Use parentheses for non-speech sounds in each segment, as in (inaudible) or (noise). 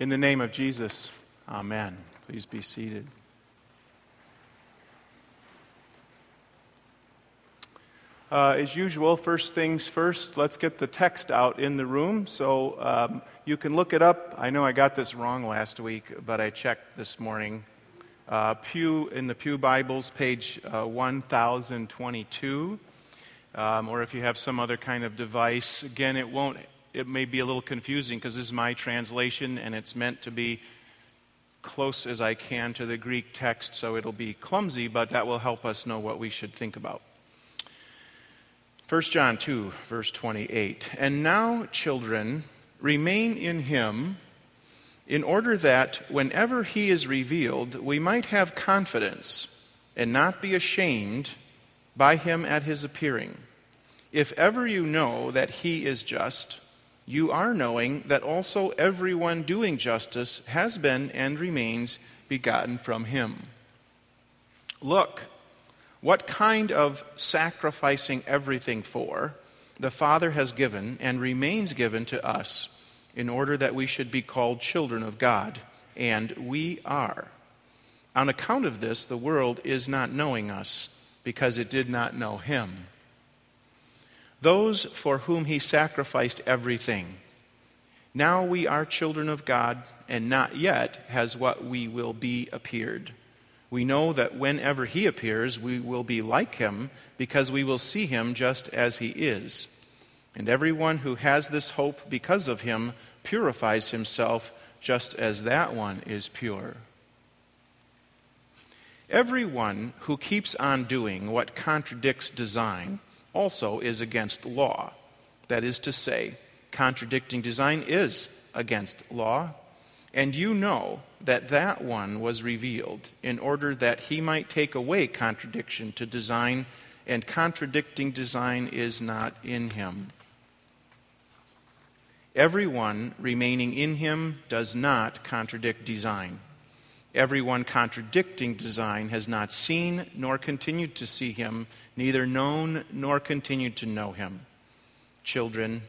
In the name of Jesus, amen. Please be seated. Uh, as usual, first things first, let's get the text out in the room. So um, you can look it up. I know I got this wrong last week, but I checked this morning. Uh, Pew in the Pew Bibles, page uh, 1022. Um, or if you have some other kind of device, again, it won't. It may be a little confusing because this is my translation and it's meant to be close as I can to the Greek text, so it'll be clumsy, but that will help us know what we should think about. 1 John 2, verse 28. And now, children, remain in him in order that whenever he is revealed, we might have confidence and not be ashamed by him at his appearing. If ever you know that he is just, you are knowing that also everyone doing justice has been and remains begotten from him. Look, what kind of sacrificing everything for the Father has given and remains given to us in order that we should be called children of God, and we are. On account of this, the world is not knowing us because it did not know Him. Those for whom He sacrificed everything. Now we are children of God, and not yet has what we will be appeared we know that whenever he appears, we will be like him because we will see him just as he is. And everyone who has this hope because of him purifies himself just as that one is pure. Everyone who keeps on doing what contradicts design also is against law. That is to say, contradicting design is against law. And you know that that one was revealed in order that he might take away contradiction to design, and contradicting design is not in him. Everyone remaining in him does not contradict design. Everyone contradicting design has not seen nor continued to see him, neither known nor continued to know him. Children,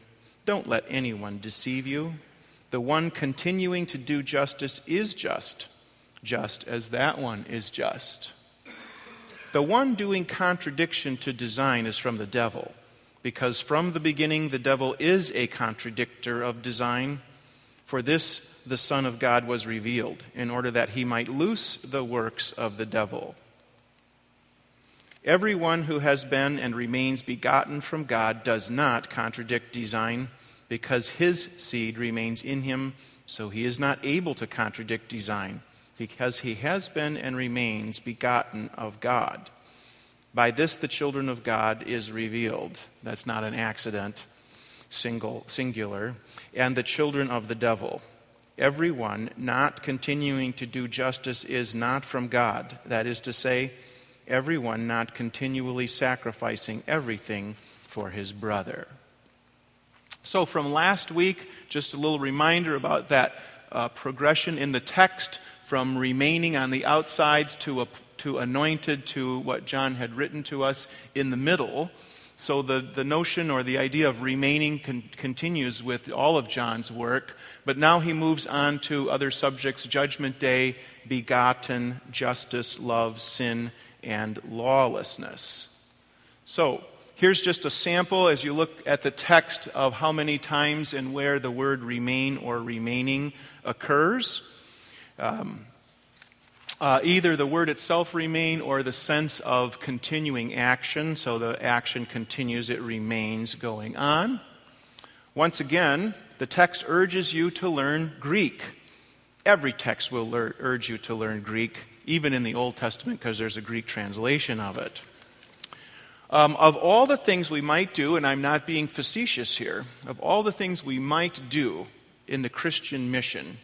don't let anyone deceive you. The one continuing to do justice is just, just as that one is just. The one doing contradiction to design is from the devil, because from the beginning the devil is a contradictor of design. For this the Son of God was revealed, in order that he might loose the works of the devil. Everyone who has been and remains begotten from God does not contradict design because his seed remains in him, so he is not able to contradict design, because he has been and remains begotten of God. By this the children of God is revealed. That's not an accident, single, singular. And the children of the devil. Everyone not continuing to do justice is not from God. That is to say, everyone not continually sacrificing everything for his brother. So, from last week, just a little reminder about that uh, progression in the text from remaining on the outsides to, a, to anointed to what John had written to us in the middle. So, the, the notion or the idea of remaining con- continues with all of John's work, but now he moves on to other subjects judgment day, begotten, justice, love, sin, and lawlessness. So, Here's just a sample as you look at the text of how many times and where the word remain or remaining occurs. Um, uh, either the word itself remain or the sense of continuing action. So the action continues, it remains going on. Once again, the text urges you to learn Greek. Every text will urge you to learn Greek, even in the Old Testament, because there's a Greek translation of it. Um, of all the things we might do, and I'm not being facetious here, of all the things we might do in the Christian mission,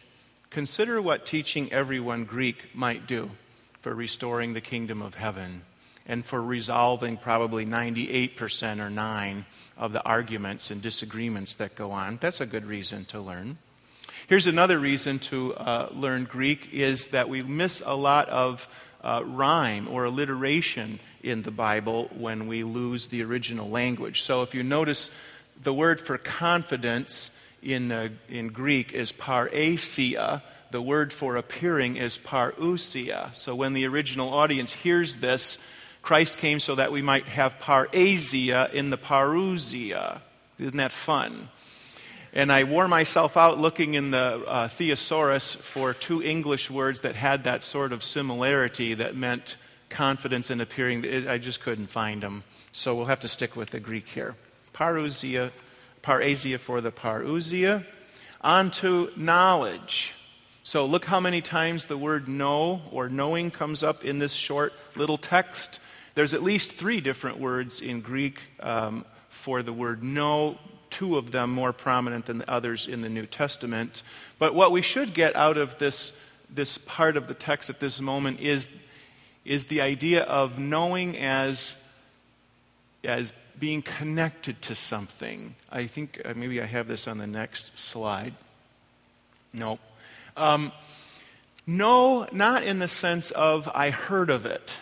consider what teaching everyone Greek might do for restoring the kingdom of heaven and for resolving probably 98% or 9 of the arguments and disagreements that go on. That's a good reason to learn. Here's another reason to uh, learn Greek is that we miss a lot of uh, rhyme or alliteration in the Bible when we lose the original language. So if you notice, the word for confidence in, uh, in Greek is parrhesia. The word for appearing is parousia. So when the original audience hears this, Christ came so that we might have parrhesia in the parousia. Isn't that fun? And I wore myself out looking in the uh, thesaurus for two English words that had that sort of similarity that meant confidence in appearing. I just couldn't find them. So we'll have to stick with the Greek here. Parousia, parrhesia for the parousia. On to knowledge. So look how many times the word know or knowing comes up in this short little text. There's at least three different words in Greek um, for the word know two of them more prominent than the others in the New Testament. But what we should get out of this, this part of the text at this moment is, is the idea of knowing as, as being connected to something. I think uh, maybe I have this on the next slide. No. Um, no, not in the sense of I heard of it.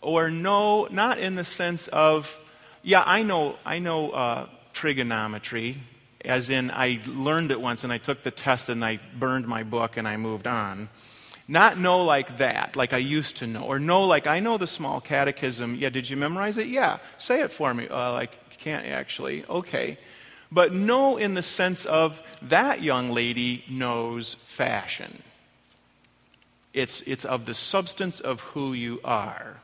Or no, not in the sense of, yeah, I know, I know uh, trigonometry, as in I learned it once and I took the test and I burned my book and I moved on. Not know like that, like I used to know. Or know like I know the small catechism. Yeah, did you memorize it? Yeah. Say it for me. Uh, like, can't actually. Okay. But know in the sense of that young lady knows fashion. It's, it's of the substance of who you are.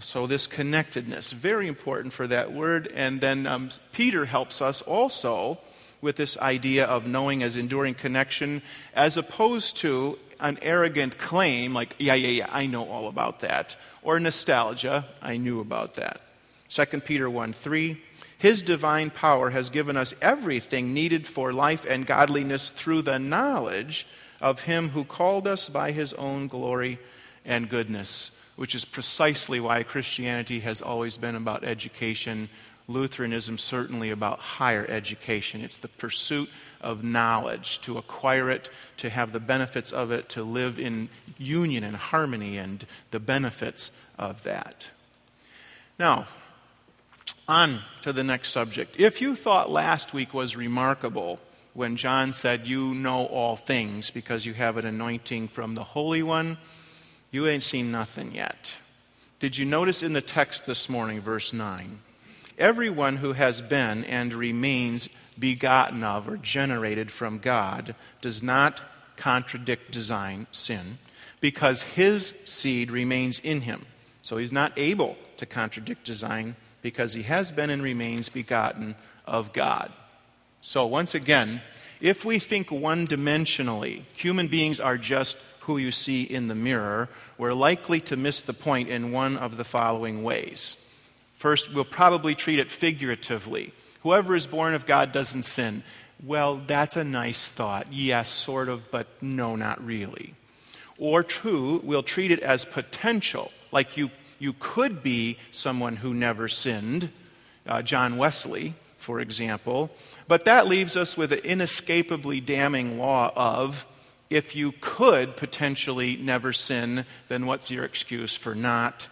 So, this connectedness, very important for that word. And then um, Peter helps us also with this idea of knowing as enduring connection, as opposed to an arrogant claim like, yeah, yeah, yeah, I know all about that, or nostalgia, I knew about that. 2 Peter 1 3. His divine power has given us everything needed for life and godliness through the knowledge of Him who called us by His own glory and goodness which is precisely why Christianity has always been about education. Lutheranism, certainly about higher education. It's the pursuit of knowledge, to acquire it, to have the benefits of it, to live in union and harmony and the benefits of that. Now, on to the next subject. If you thought last week was remarkable when John said, You know all things because you have an anointing from the Holy One, you ain't seen nothing yet. Did you notice in the text this morning, verse 9? Everyone who has been and remains begotten of or generated from God does not contradict design, sin, because his seed remains in him. So he's not able to contradict design because he has been and remains begotten of God. So, once again, if we think one dimensionally, human beings are just who you see in the mirror, we're likely to miss the point in one of the following ways. First, we'll probably treat it figuratively. Whoever is born of God doesn't sin. Well, that's a nice thought. Yes, sort of, but no, not really. Or two, we'll treat it as potential, like you, you could be someone who never sinned, uh, John Wesley, for example. But that leaves us with an inescapably damning law of if you could potentially never sin, then what's your excuse for not?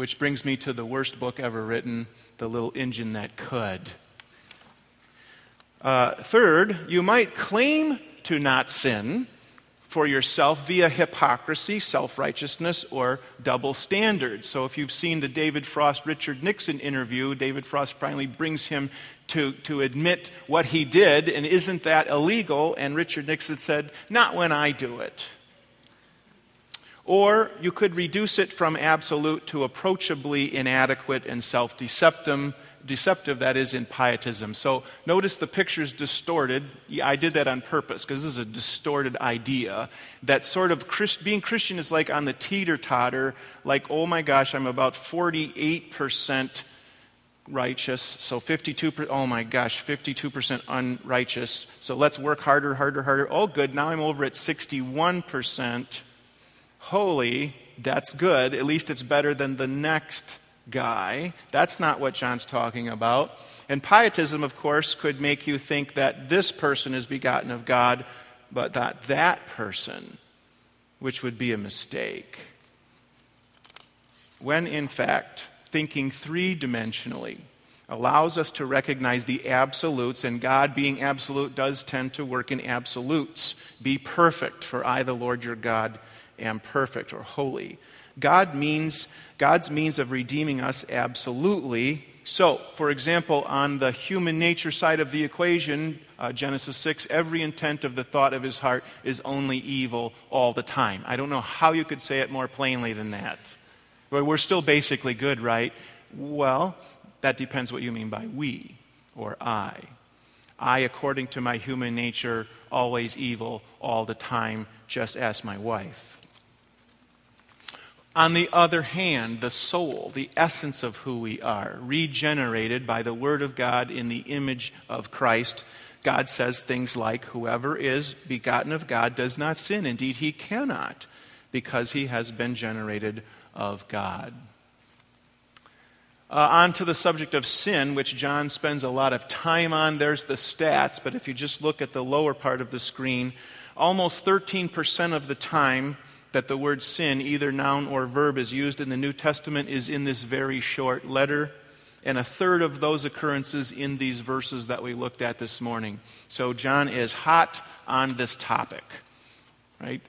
Which brings me to the worst book ever written, The Little Engine That Could. Uh, third, you might claim to not sin for yourself via hypocrisy, self righteousness, or double standards. So, if you've seen the David Frost Richard Nixon interview, David Frost finally brings him to, to admit what he did, and isn't that illegal? And Richard Nixon said, Not when I do it. Or you could reduce it from absolute to approachably inadequate and self deceptive that is in pietism. So notice the picture's distorted. I did that on purpose because this is a distorted idea that sort of Christ, being Christian is like on the teeter totter, like, oh my gosh, I'm about 48% righteous. So 52%, oh my gosh, 52% unrighteous. So let's work harder, harder, harder. Oh, good. Now I'm over at 61% holy. That's good. At least it's better than the next guy. That's not what John's talking about. And pietism, of course, could make you think that this person is begotten of God, but that that person, which would be a mistake. When in fact, thinking three dimensionally, allows us to recognize the absolutes, and God being absolute does tend to work in absolutes. Be perfect, for I, the Lord your God, am perfect or holy. God means God's means of redeeming us absolutely. So, for example, on the human nature side of the equation, uh, Genesis 6, every intent of the thought of his heart is only evil all the time. I don't know how you could say it more plainly than that. But we're still basically good, right? Well, that depends what you mean by we or I. I, according to my human nature, always evil all the time, just as my wife. On the other hand, the soul, the essence of who we are, regenerated by the Word of God in the image of Christ, God says things like, Whoever is begotten of God does not sin. Indeed, he cannot, because he has been generated of God. Uh, on to the subject of sin, which John spends a lot of time on. There's the stats, but if you just look at the lower part of the screen, almost 13% of the time that the word sin, either noun or verb, is used in the New Testament is in this very short letter. And a third of those occurrences in these verses that we looked at this morning. So John is hot on this topic, right?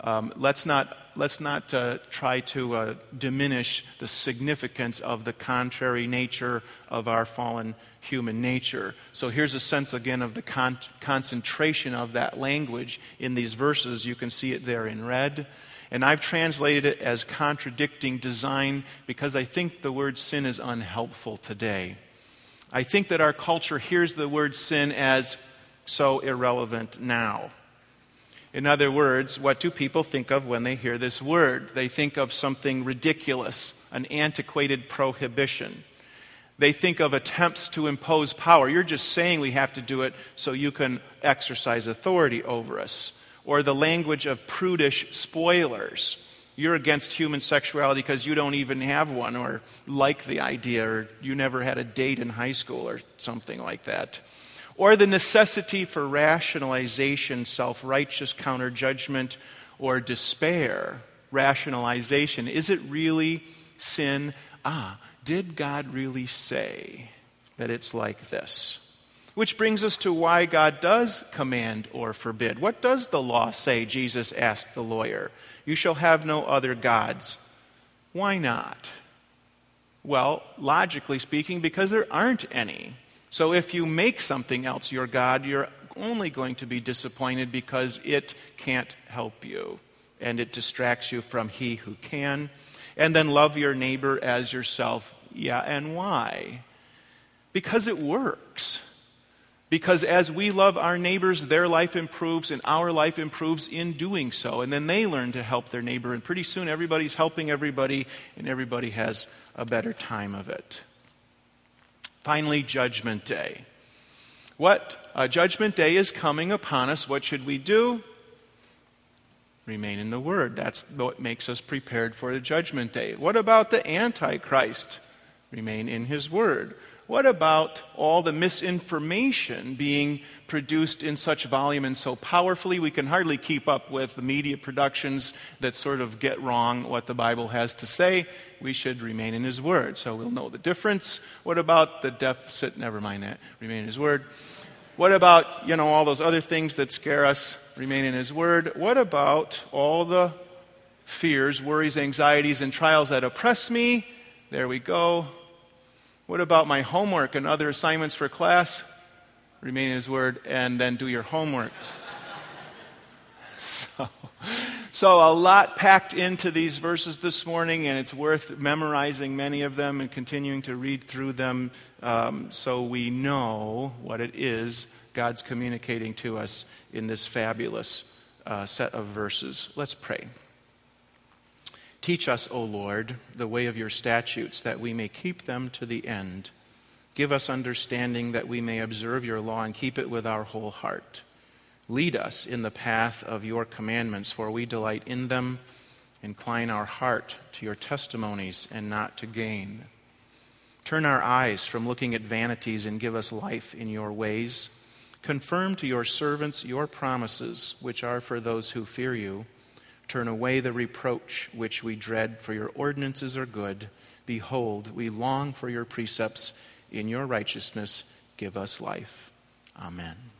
Um, let's not, let's not uh, try to uh, diminish the significance of the contrary nature of our fallen human nature. So here's a sense again of the con- concentration of that language in these verses. You can see it there in red. And I've translated it as contradicting design because I think the word sin is unhelpful today. I think that our culture hears the word sin as so irrelevant now. In other words, what do people think of when they hear this word? They think of something ridiculous, an antiquated prohibition. They think of attempts to impose power. You're just saying we have to do it so you can exercise authority over us. Or the language of prudish spoilers. You're against human sexuality because you don't even have one, or like the idea, or you never had a date in high school, or something like that or the necessity for rationalization, self righteous counter judgment, or despair. Rationalization. Is it really sin? Ah, did God really say that it's like this? Which brings us to why God does command or forbid. What does the law say? Jesus asked the lawyer. You shall have no other gods. Why not? Well, logically speaking, because there aren't any. So if you make something else your God, you're only going to be disappointed because it can't help you and it distracts you from He who can. And then love your neighbor as yourself. Yeah, and why? Because it works. Because as we love our neighbors, their life improves and our life improves in doing so. And then they learn to help their neighbor. And pretty soon everybody's helping everybody and everybody has a better time of it. Finally, Judgment Day. What? Uh, judgment Day is coming upon us. What should we do? Remain in the Word. That's what makes us prepared for the Judgment Day. What about the Antichrist? Remain in His Word. What about all the misinformation being produced in such volume and so powerfully we can hardly keep up with the media productions that sort of get wrong what the Bible has to say? We should remain in His Word, so we'll know the difference. What about the deficit? Never mind that. Remain in His Word. What about, you know, all those other things that scare us? Remain in His Word. What about all the fears, worries, anxieties, and trials that oppress me? There we go. What about my homework and other assignments for class? Remain in His Word and then do your homework. (laughs) so, so, a lot packed into these verses this morning, and it's worth memorizing many of them and continuing to read through them um, so we know what it is God's communicating to us in this fabulous uh, set of verses. Let's pray. Teach us, O Lord, the way of your statutes, that we may keep them to the end. Give us understanding that we may observe your law and keep it with our whole heart. Lead us in the path of your commandments, for we delight in them. Incline our heart to your testimonies and not to gain. Turn our eyes from looking at vanities and give us life in your ways. Confirm to your servants your promises, which are for those who fear you. Turn away the reproach which we dread, for your ordinances are good. Behold, we long for your precepts. in your righteousness, give us life. Amen.